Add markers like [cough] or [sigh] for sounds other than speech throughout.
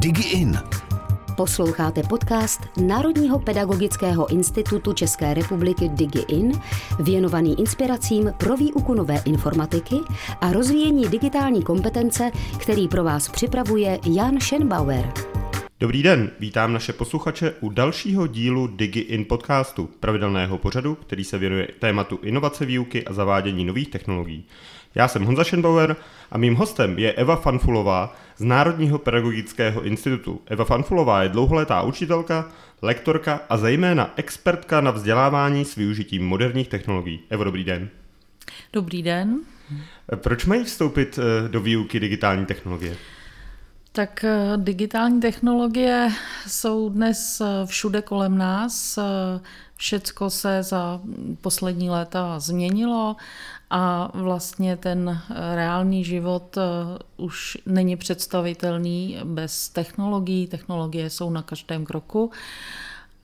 DigiIn. Posloucháte podcast Národního pedagogického institutu České republiky DigiIn, věnovaný inspiracím pro výuku nové informatiky a rozvíjení digitální kompetence, který pro vás připravuje Jan Schenbauer. Dobrý den, vítám naše posluchače u dalšího dílu DigiIn podcastu, pravidelného pořadu, který se věnuje tématu inovace výuky a zavádění nových technologií. Já jsem Honza Schenbauer a mým hostem je Eva Fanfulová z Národního pedagogického institutu. Eva Fanfulová je dlouholetá učitelka, lektorka a zejména expertka na vzdělávání s využitím moderních technologií. Evo, dobrý den. Dobrý den. Proč mají vstoupit eh, do výuky digitální technologie? Tak eh, digitální technologie jsou dnes eh, všude kolem nás. Všecko se za poslední léta změnilo a vlastně ten reálný život už není představitelný bez technologií. Technologie jsou na každém kroku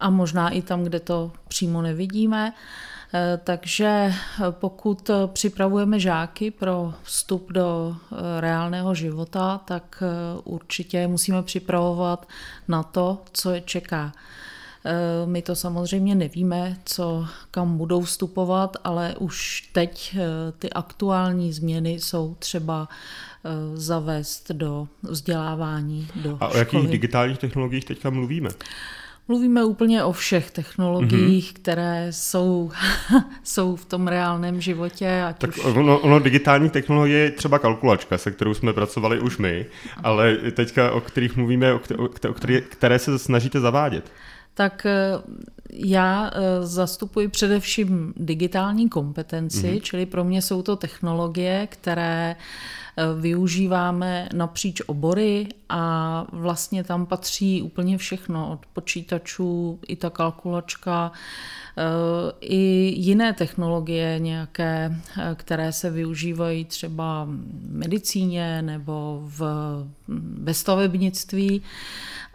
a možná i tam, kde to přímo nevidíme. Eh, takže pokud připravujeme žáky pro vstup do eh, reálného života, tak eh, určitě musíme připravovat na to, co je čeká. My to samozřejmě nevíme, co kam budou vstupovat, ale už teď ty aktuální změny jsou třeba zavést do vzdělávání. Do A o jakých digitálních technologiích teďka mluvíme? Mluvíme úplně o všech technologiích, mm-hmm. které jsou, [laughs] jsou v tom reálném životě. Ať tak už... ono, ono digitální technologie je třeba kalkulačka, se kterou jsme pracovali už my, ale teďka o kterých mluvíme, o, které, o které, které se snažíte zavádět. Tak eh, já eh, zastupuji především digitální kompetenci, mm-hmm. čili pro mě jsou to technologie, které Eh, využíváme napříč obory a vlastně tam patří úplně všechno, od počítačů, i ta kalkulačka, eh, i jiné technologie nějaké, eh, které se využívají třeba v medicíně nebo v, ve stavebnictví.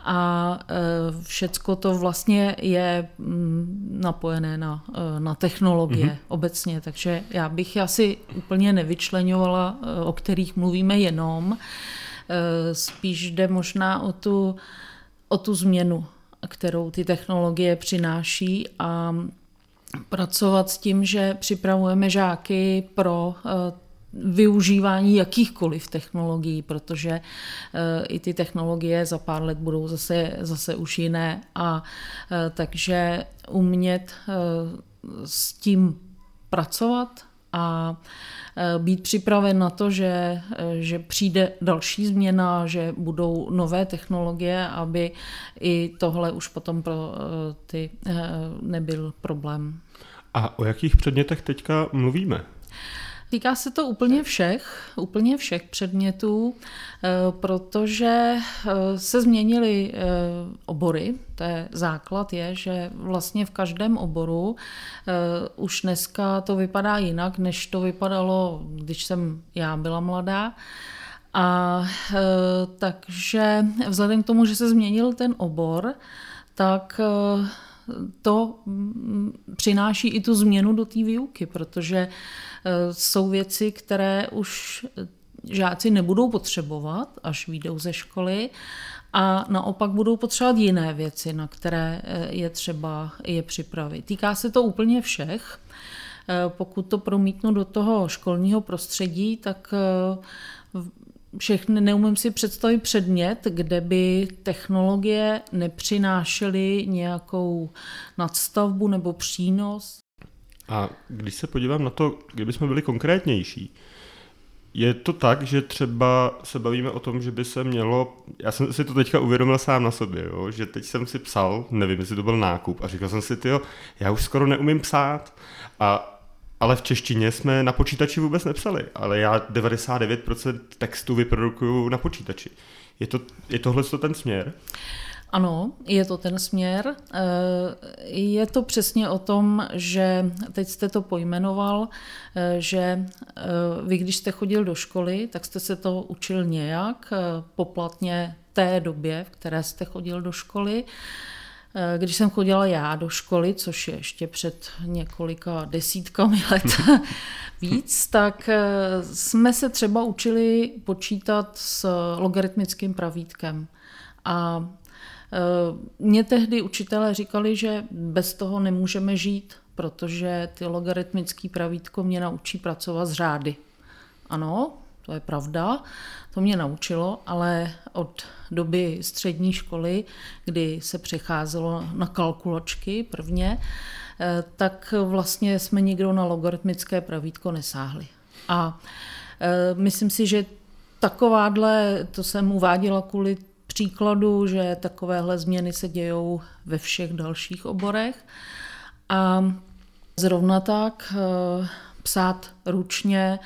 A e, všecko to vlastně je mm, napojené na, na technologie mm-hmm. obecně, takže já bych asi úplně nevyčlenovala, o kterých mluvíme jenom, spíš jde možná o tu, o tu změnu, kterou ty technologie přináší a pracovat s tím, že připravujeme žáky pro využívání jakýchkoliv technologií, protože eh, i ty technologie za pár let budou zase, zase už jiné. A eh, takže umět eh, s tím pracovat a být připraven na to, že, že přijde další změna, že budou nové technologie, aby i tohle už potom pro ty nebyl problém. A o jakých předmětech teďka mluvíme? Týká se to úplně všech, úplně všech předmětů, eh, protože eh, se změnily eh, obory. To je základ je, že vlastně v každém oboru už dneska to vypadá jinak, než to vypadalo, když jsem já byla mladá. A takže vzhledem k tomu, že se změnil ten obor, tak to mm, přináší i tu změnu do té výuky, protože e, jsou věci, které už žáci nebudou potřebovat, až výjdou ze školy, a naopak budou potřebovat jiné věci, na které e, je třeba je připravit. Týká se to úplně všech. E, pokud to promítnu do toho školního prostředí, tak všechny, neumím si představit předmět, kde by technologie nepřinášely nějakou nadstavbu nebo přínos. A když se podívám na to, kdybychom byli konkrétnější, je to tak, že třeba se bavíme o tom, že by se mělo, já jsem si to teďka uvědomil sám na sobě, jo, že teď jsem si psal, nevím, jestli to byl nákup, a říkal jsem si, tyjo, já už skoro neumím psát. A ale v češtině jsme na počítači vůbec nepsali, ale já 99% textu vyprodukuju na počítači. Je, to, je tohle to ten směr? Ano, je to ten směr. Eh, je to přesně o tom, že teď jste to pojmenoval, eh, že eh, vy, když jste chodil do školy, tak jste se to učil nějak poplatně té době, v které jste chodil do školy. Eh, když jsem chodila já do školy, což je ještě před několika desítkami [laughs] let víc, tak eh, jsme se třeba učili počítat s logaritmickým pravítkem. A mě tehdy učitelé říkali, že bez toho nemůžeme žít, protože ty logaritmický pravítko mě naučí pracovat s řády. Ano, to je pravda, to mě naučilo, ale od doby střední školy, kdy se přecházelo na kalkulačky prvně, eh, tak vlastně jsme nikdo na logaritmické pravítko nesáhli. A eh, myslím si, že takováhle, to jsem uváděla kvůli příkladu, že takovéhle změny se dějou ve všech dalších oborech. A zrovna tak eh, psát ručně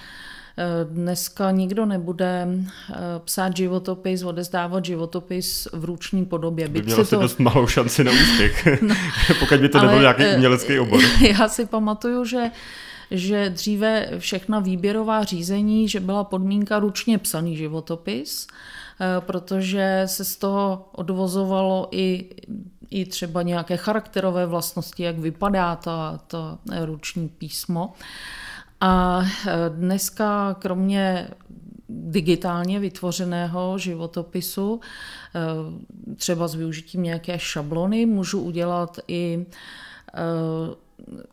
Dneska nikdo nebude eh, psát životopis, odezdávat životopis v ruční podobě. By mělo to... dost malou šanci na úspěch, [laughs] no, [laughs] pokud by to nebyl nějaký eh, umělecký obor. [laughs] Já si pamatuju, že že dříve všechna výběrová řízení, že byla podmínka ručně psaný životopis, eh, protože se z toho odvozovalo i, i třeba nějaké charakterové vlastnosti, jak vypadá to, to ruční písmo. A e, dneska kromě digitálně vytvořeného životopisu, e, třeba s využitím nějaké šablony, můžu udělat i e,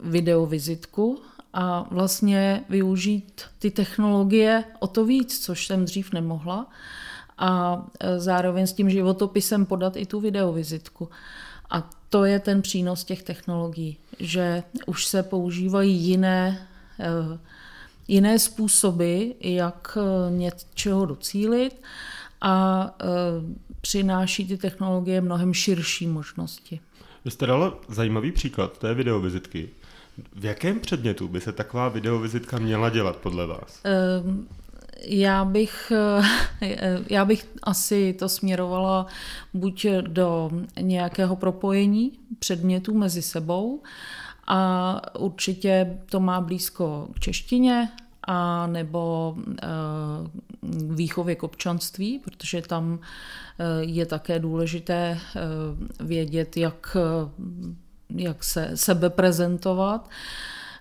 videovizitku a vlastně využít ty technologie o to víc, což jsem dřív nemohla. A zároveň s tím životopisem podat i tu videovizitku. A to je ten přínos těch technologií, že už se používají jiné Eh, jiné způsoby, jak eh, něčeho docílit a eh, přináší ty technologie mnohem širší možnosti. Vy jste dala zajímavý příklad té videovizitky. V jakém předmětu by se taková videovizitka měla dělat podle vás? Já bych, já bych asi to směrovala buď do nějakého propojení předmětů mezi sebou, a určitě to má blízko k češtině a nebo e, výchově k občanství, protože tam e, je také důležité e, vědět, jak, jak se sebe prezentovat,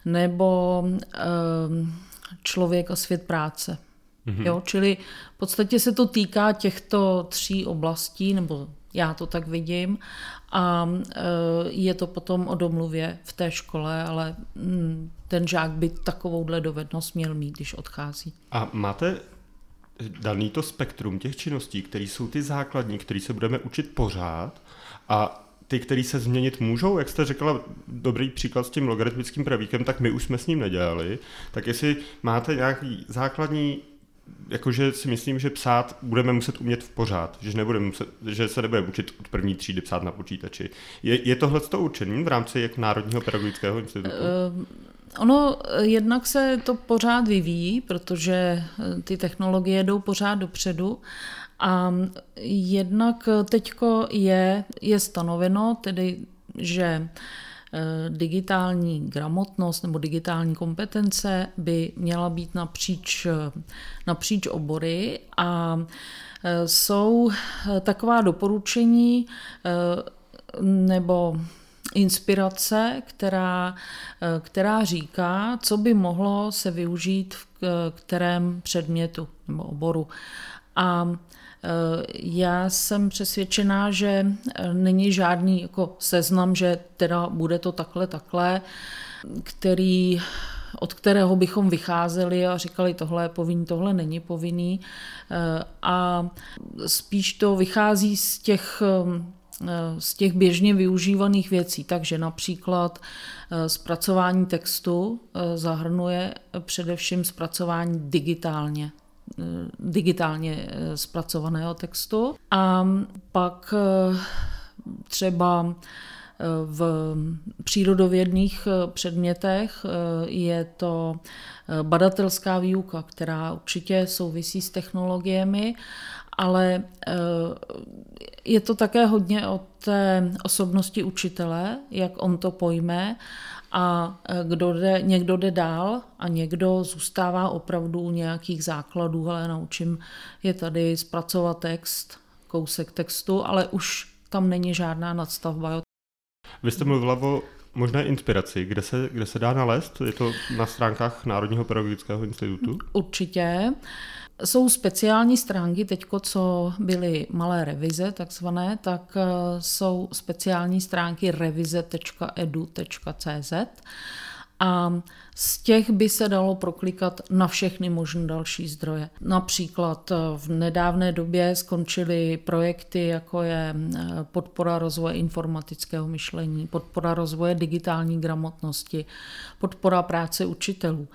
nebo člověk a svět práce. Mm-hmm. Jo, čili v podstatě se to týká těchto tří oblastí, nebo já to tak vidím. A e, je to potom o domluvě v té škole, ale mm, ten žák by takovouhle dovednost měl mít, když odchází. A máte daný to spektrum těch činností, které jsou ty základní, které se budeme učit pořád a ty, které se změnit můžou, jak jste řekla, dobrý příklad s tím logaritmickým pravíkem, tak my už jsme s ním nedělali. Tak jestli máte nějaký základní jakože si myslím, že psát budeme muset umět v pořád, že, nebudeme muset, že se nebudeme učit od první třídy psát na počítači. Je, je tohle to určený v rámci jak Národního pedagogického institutu? Uh, ono jednak se to pořád vyvíjí, protože eh, ty technologie jdou pořád dopředu a jednak teďko je, je stanoveno, tedy že Eh, digitální gramotnost nebo digitální kompetence by měla být napříč, eh, napříč obory a eh, jsou taková doporučení nebo inspirace, která, která říká, co by mohlo se využít v kterém předmětu nebo oboru. A Eh, já jsem přesvědčená, že eh, není žádný jako seznam, že teda bude to takhle, takhle, který od kterého bychom vycházeli a říkali, tohle je povinný, tohle není povinný. Eh, a spíš to vychází z těch, z těch běžně využívaných věcí. Takže například zpracování textu zahrnuje především zpracování digitálně. Eh, digitálně eh, zpracovaného textu. A pak eh, třeba v přírodovědných předmětech je to badatelská výuka, která určitě souvisí s technologiemi, ale je to také hodně o té osobnosti učitele, jak on to pojme a e, kdo jde, někdo jde dál a někdo zůstává opravdu u nějakých základů, ale naučím je tady zpracovat text, kousek textu, ale už tam není žádná nadstavba. Vy jste mluvila o možné inspiraci, kde se, kde se dá nalézt? Je to na stránkách Národního pedagogického institutu? Určitě. Jsou speciální stránky, teď co byly malé revize takzvané, tak eh, jsou speciální stránky revize.edu.cz a z těch by se dalo proklikat na všechny možné další zdroje. Například eh, v nedávné době skončily projekty, jako je eh, podpora rozvoje informatického myšlení, podpora rozvoje digitální gramotnosti, podpora práce učitelů.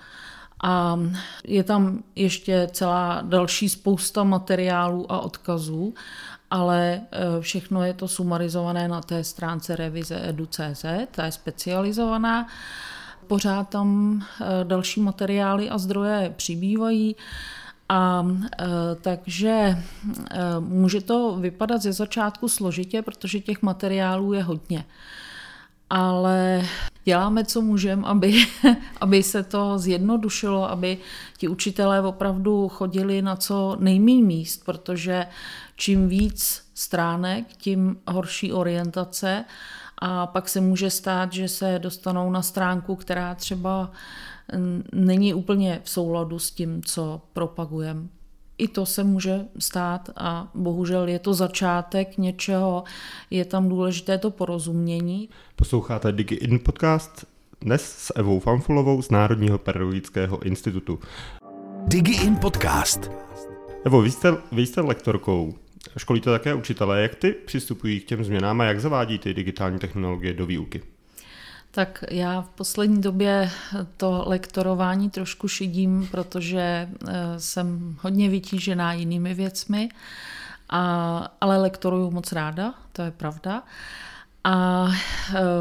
A je tam ještě celá další spousta materiálů a odkazů, ale eh, všechno je to sumarizované na té stránce revize edu.cz, ta je specializovaná pořád tam eh, další materiály a zdroje přibývají. A e, takže e, může to vypadat ze začátku složitě, protože těch materiálů je hodně. Ale děláme, co můžeme, aby, [laughs] aby se to zjednodušilo, aby ti učitelé opravdu chodili na co nejméně míst, protože čím víc stránek, tím horší orientace a pak se může stát, že se dostanou na stránku, která třeba není úplně v souladu s tím, co propagujeme. I to se může stát a bohužel je to začátek něčeho, je tam důležité to porozumění. Posloucháte DigiIn podcast dnes s Evou Fanfulovou z Národního pedagogického institutu. DigiIn podcast. Evo, vy jste, vy jste lektorkou školíte také učitelé. Jak ty přistupují k těm změnám a jak zavádí ty digitální technologie do výuky? Tak já v poslední době to lektorování trošku šidím, protože eh, jsem hodně vytížená jinými věcmi, a, ale lektoruju moc ráda, to je pravda. A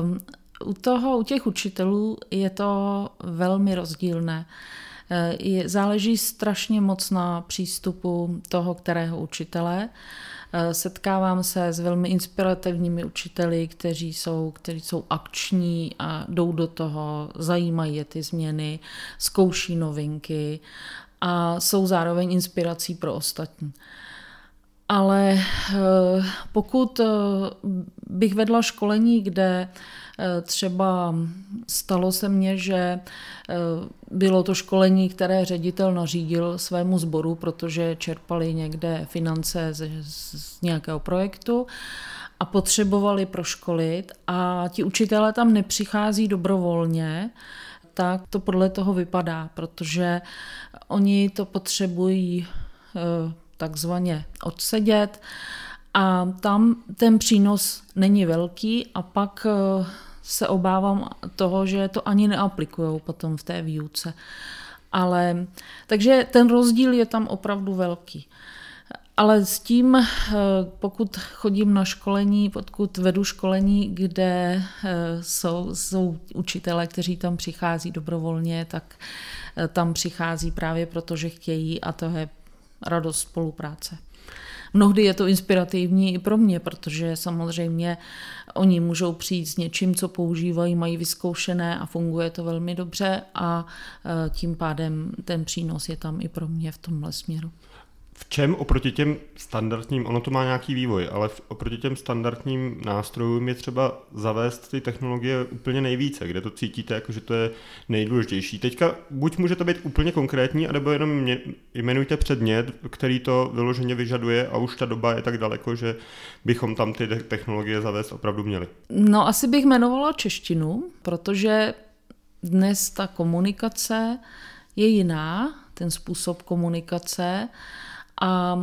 um, u toho, u těch učitelů je to velmi rozdílné. Eh, je, záleží strašně moc na přístupu toho, kterého učitele. Eh, setkávám se s velmi inspirativními učiteli, kteří jsou, kteří jsou akční a jdou do toho, zajímají je ty změny, zkouší novinky a jsou zároveň inspirací pro ostatní. Ale eh, pokud bych vedla školení, kde Eh, třeba stalo se mně, že eh, bylo to školení, které ředitel nařídil svému sboru, protože čerpali někde finance z, z nějakého projektu a potřebovali proškolit a ti učitelé tam nepřichází dobrovolně, tak to podle toho vypadá, protože oni to potřebují eh, takzvaně odsedět a tam ten přínos není velký a pak se obávám toho, že to ani neaplikují potom v té výuce. Ale, takže ten rozdíl je tam opravdu velký. Ale s tím, eh, pokud chodím na školení, pokud vedu školení, kde eh, jsou, jsou učitelé, kteří tam přichází dobrovolně, tak eh, tam přichází právě proto, že chtějí a to je radost spolupráce. Mnohdy je to inspirativní i pro mě, protože samozřejmě oni můžou přijít s něčím, co používají, mají vyzkoušené a funguje to velmi dobře a e, tím pádem ten přínos je tam i pro mě v tomhle směru. V čem oproti těm standardním, ono to má nějaký vývoj, ale oproti těm standardním nástrojům je třeba zavést ty technologie úplně nejvíce, kde to cítíte, jako že to je nejdůležitější. Teďka buď může to být úplně konkrétní, anebo jenom mě, jmenujte předmět, který to vyloženě vyžaduje a už ta doba je tak daleko, že bychom tam ty technologie zavést opravdu měli. No asi bych jmenovala češtinu, protože dnes ta komunikace je jiná, ten způsob komunikace a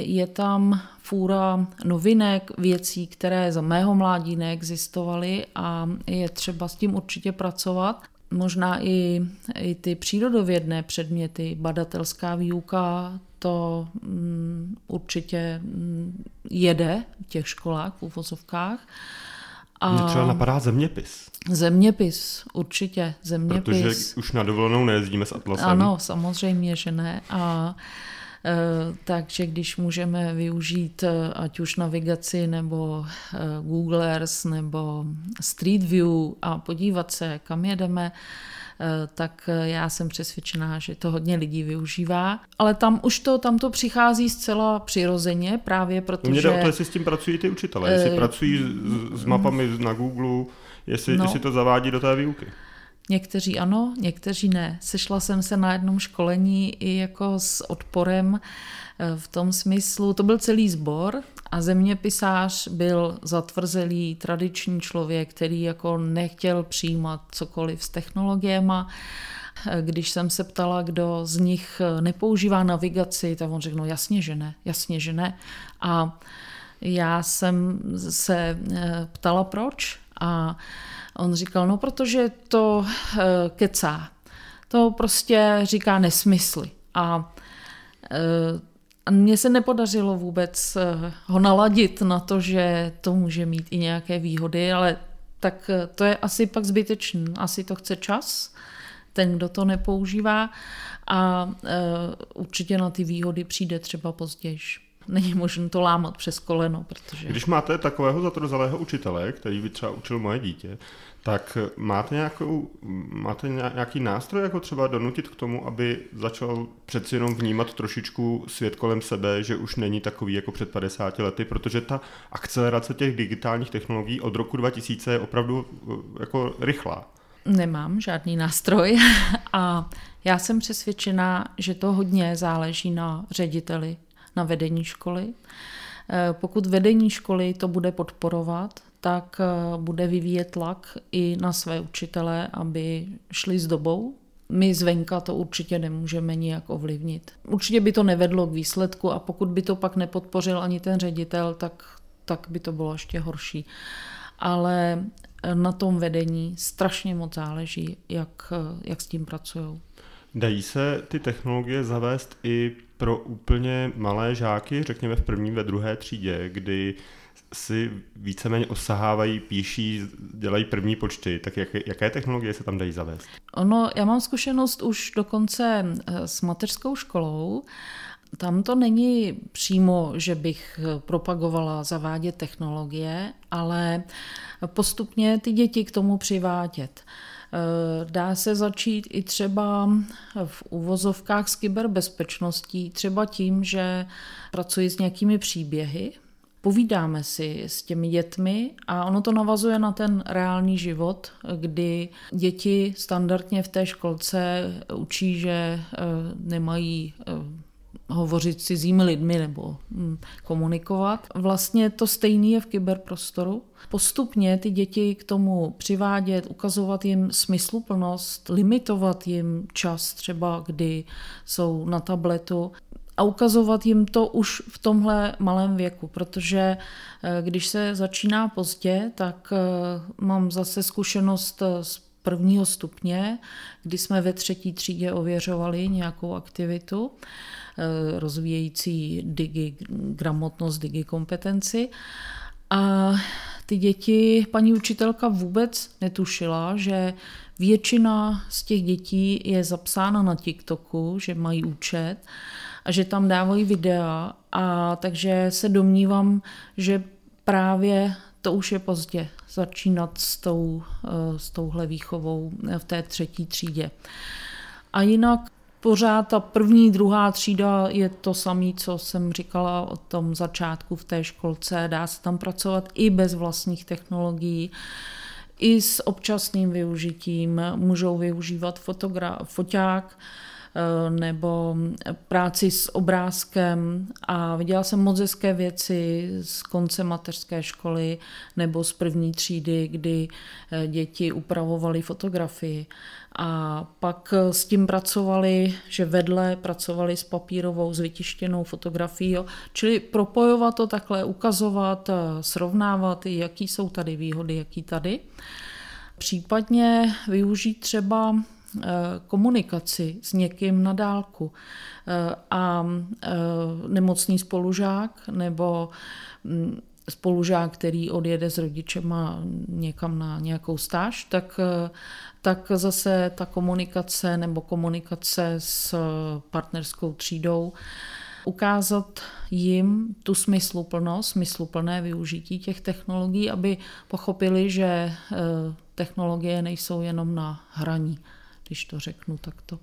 je tam fůra novinek, věcí, které za mého mládí neexistovaly a je třeba s tím určitě pracovat. Možná i, i ty přírodovědné předměty, badatelská výuka, to um, určitě um, jede v těch školách, v úvozovkách. A Mě třeba napadá zeměpis. Zeměpis, určitě, zeměpis. Protože už na dovolenou nejezdíme s Atlasem. Ano, samozřejmě, že ne. A takže když můžeme využít eh, ať už navigaci nebo eh, Google Earth nebo Street View a podívat se, kam jedeme, tak já jsem přesvědčená, že to hodně lidí využívá. Ale tam už to, tam to přichází zcela přirozeně, právě protože... Mně jde o to, jestli s tím pracují ty učitelé, jestli pracují s, s mapami na Google, jestli, no, jestli to zavádí do té výuky. Někteří ano, někteří ne. Sešla jsem se na jednom školení i jako s odporem eh, v tom smyslu, to byl celý sbor a zeměpisář byl zatvrzelý tradiční člověk, který jako nechtěl přijímat cokoliv s technologiemi. Eh, když jsem se ptala, kdo z nich eh, nepoužívá navigaci, tak on řekl, no jasně, že ne, jasně, že ne. A já jsem se ptala, proč. A on říkal, no protože to uh, kecá. To prostě říká nesmysly. A uh, a mně se nepodařilo vůbec eh, ho naladit na to, že to může mít i nějaké výhody, ale tak to je asi pak zbytečný. Asi to chce čas, ten, kdo to nepoužívá a uh, určitě na ty výhody přijde třeba později není možné to lámat přes koleno. Protože... Když máte takového zatrozalého učitele, který by třeba učil moje dítě, tak máte, nějakou, máte nějaký nástroj, jako třeba donutit k tomu, aby začal přeci jenom vnímat trošičku svět kolem sebe, že už není takový jako před 50 lety, protože ta akcelerace těch digitálních technologií od roku 2000 je opravdu jako rychlá. Nemám žádný nástroj [laughs] a já jsem přesvědčená, že to hodně záleží na řediteli na vedení školy. Eh, pokud vedení školy to bude podporovat, tak eh, bude vyvíjet tlak i na své učitele, aby šli s dobou. My zvenka to určitě nemůžeme nijak ovlivnit. Určitě by to nevedlo k výsledku a pokud by to pak nepodpořil ani ten ředitel, tak, tak by to bylo ještě horší. Ale eh, na tom vedení strašně moc záleží, jak, jak s tím pracují. Dají se ty technologie zavést i pro úplně malé žáky, řekněme v první, ve druhé třídě, kdy si víceméně osahávají, píší, dělají první počty, tak jak, jaké technologie se tam dají zavést? Ono, já mám zkušenost už dokonce eh, s mateřskou školou. Tam to není přímo, že bych propagovala zavádět technologie, ale postupně ty děti k tomu přivádět. Eh, dá se začít i třeba v uvozovkách s kyberbezpečností, třeba tím, že pracuji s nějakými příběhy, povídáme si s těmi dětmi a ono to navazuje na ten reálný život, kdy děti standardně v té školce učí, že eh, nemají eh, hovořit s cizími lidmi nebo hm, komunikovat. Vlastně to stejné je v kyberprostoru. Postupně ty děti k tomu přivádět, ukazovat jim smysluplnost, limitovat jim čas třeba, kdy jsou na tabletu a ukazovat jim to už v tomhle malém věku, protože eh, když se začíná pozdě, tak eh, mám zase zkušenost z prvního stupně, kdy jsme ve třetí třídě ověřovali nějakou aktivitu Eh, rozvíjející digi, gramotnost, digi kompetenci. A ty děti, paní učitelka vůbec netušila, že většina z těch dětí je zapsána na TikToku, že mají účet a že tam dávají videa a takže se domnívám, že právě to už je pozdě začínat s, tou, eh, s touhle výchovou v té třetí třídě. A jinak pořád ta první, druhá třída je to samé, co jsem říkala o tom začátku v té školce. Dá se tam pracovat i bez vlastních technologií, i s občasným využitím. Můžou využívat fotogra- foťák, nebo práci s obrázkem. A viděla jsem moc hezké věci z konce mateřské školy nebo z první třídy, kdy eh, děti upravovaly fotografii. A pak eh, s tím pracovali, že vedle pracovali s papírovou, s vytištěnou fotografií, čili propojovat to takhle, ukazovat, srovnávat, jaký jsou tady výhody, jaký tady. Případně využít třeba Eh, komunikaci s někým na dálku. Eh, a eh, nemocný spolužák nebo mm, spolužák, který odjede s rodičema někam na nějakou stáž, tak, tak zase ta komunikace nebo komunikace s partnerskou třídou ukázat jim tu smysluplnost, smysluplné využití těch technologií, aby pochopili, že technologie nejsou jenom na hraní když to řeknu takto.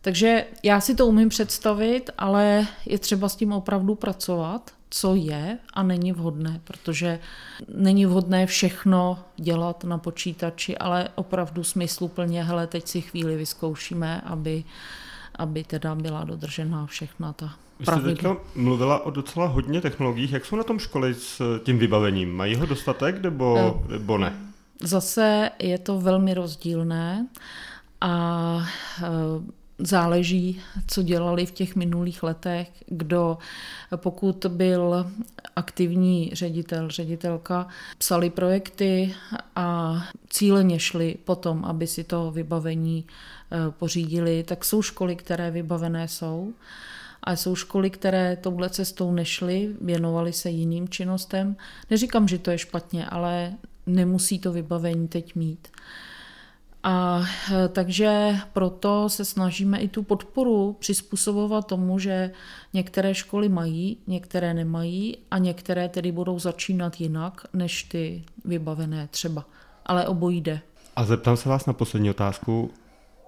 Takže já si to umím představit, ale je třeba s tím opravdu pracovat co je a není vhodné, protože není vhodné všechno dělat na počítači, ale opravdu smysluplně, hele, teď si chvíli vyzkoušíme, aby, aby teda byla dodržena všechna ta vy jste teďka mluvila o docela hodně technologiích. Jak jsou na tom školy s tím vybavením? Mají ho dostatek nebo, eh, nebo ne? Zase je to velmi rozdílné a eh, záleží, co dělali v těch minulých letech, kdo, pokud byl aktivní ředitel, ředitelka, psali projekty a cíleně šli potom, aby si to vybavení eh, pořídili, tak jsou školy, které vybavené jsou. A jsou školy, které touhle cestou nešly, věnovaly se jiným činnostem. Neříkám, že to je špatně, ale nemusí to vybavení teď mít. A e, takže proto se snažíme i tu podporu přizpůsobovat tomu, že některé školy mají, některé nemají a některé tedy budou začínat jinak než ty vybavené třeba. Ale obojí jde. A zeptám se vás na poslední otázku.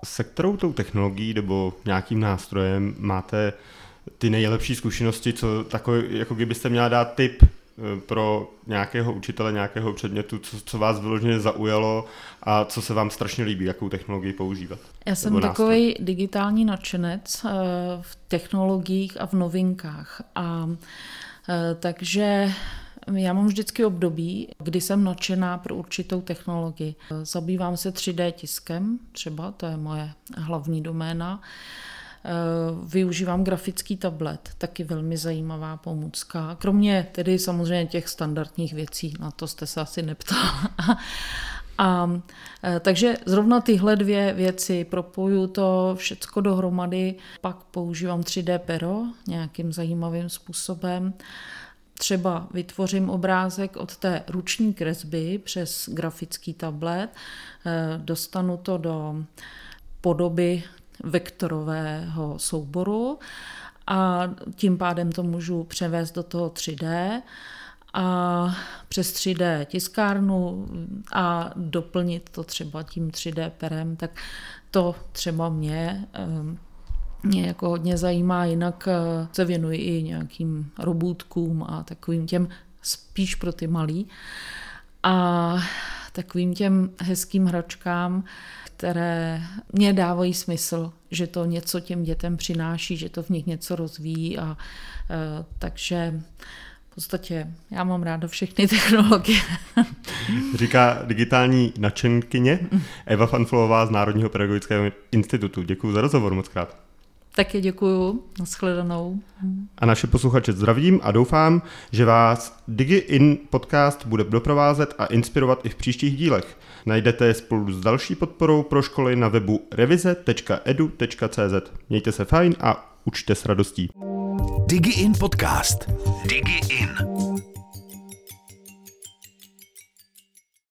Se kterou tou technologií nebo nějakým nástrojem máte ty nejlepší zkušenosti, co takový, jako kdybyste měla dát tip eh, pro nějakého učitele, nějakého předmětu, co, co vás vyloženě zaujalo a co se vám strašně líbí, jakou technologii používat? Já jsem takový digitální nadšenec eh, v technologiích a v novinkách. A eh, takže já mám vždycky období, kdy jsem nadšená pro určitou technologii. Zabývám se 3D tiskem, třeba, to je moje hlavní doména. Eh, využívám grafický tablet, taky velmi zajímavá pomůcka. Kromě tedy samozřejmě těch standardních věcí, na to jste se asi neptal. [laughs] A eh, takže zrovna tyhle dvě věci propoju to všecko dohromady, pak používám 3D pero nějakým zajímavým způsobem. Třeba vytvořím obrázek od té ruční kresby přes grafický tablet, eh, dostanu to do podoby vektorového souboru a tím pádem to můžu převést do toho 3D a přes 3D tiskárnu a doplnit to třeba tím 3D perem, tak to třeba mě ehm, mě jako hodně zajímá, jinak eh, se věnuji i nějakým robůtkům a takovým těm spíš pro ty malý. A takovým těm hezkým hračkám, které mě dávají smysl, že to něco těm dětem přináší, že to v nich něco rozvíjí a e, takže v podstatě já mám ráda všechny [laughs] technologie. Říká digitální načenkyně Eva Fanflová z Národního pedagogického institutu. Děkuji za rozhovor moc krát. Taky děkuju, nashledanou. A naše posluchače zdravím a doufám, že vás DigiIn podcast bude doprovázet a inspirovat i v příštích dílech. Najdete je spolu s další podporou pro školy na webu revize.edu.cz. Mějte se fajn a učte s radostí. DigiIn podcast. DigiIn.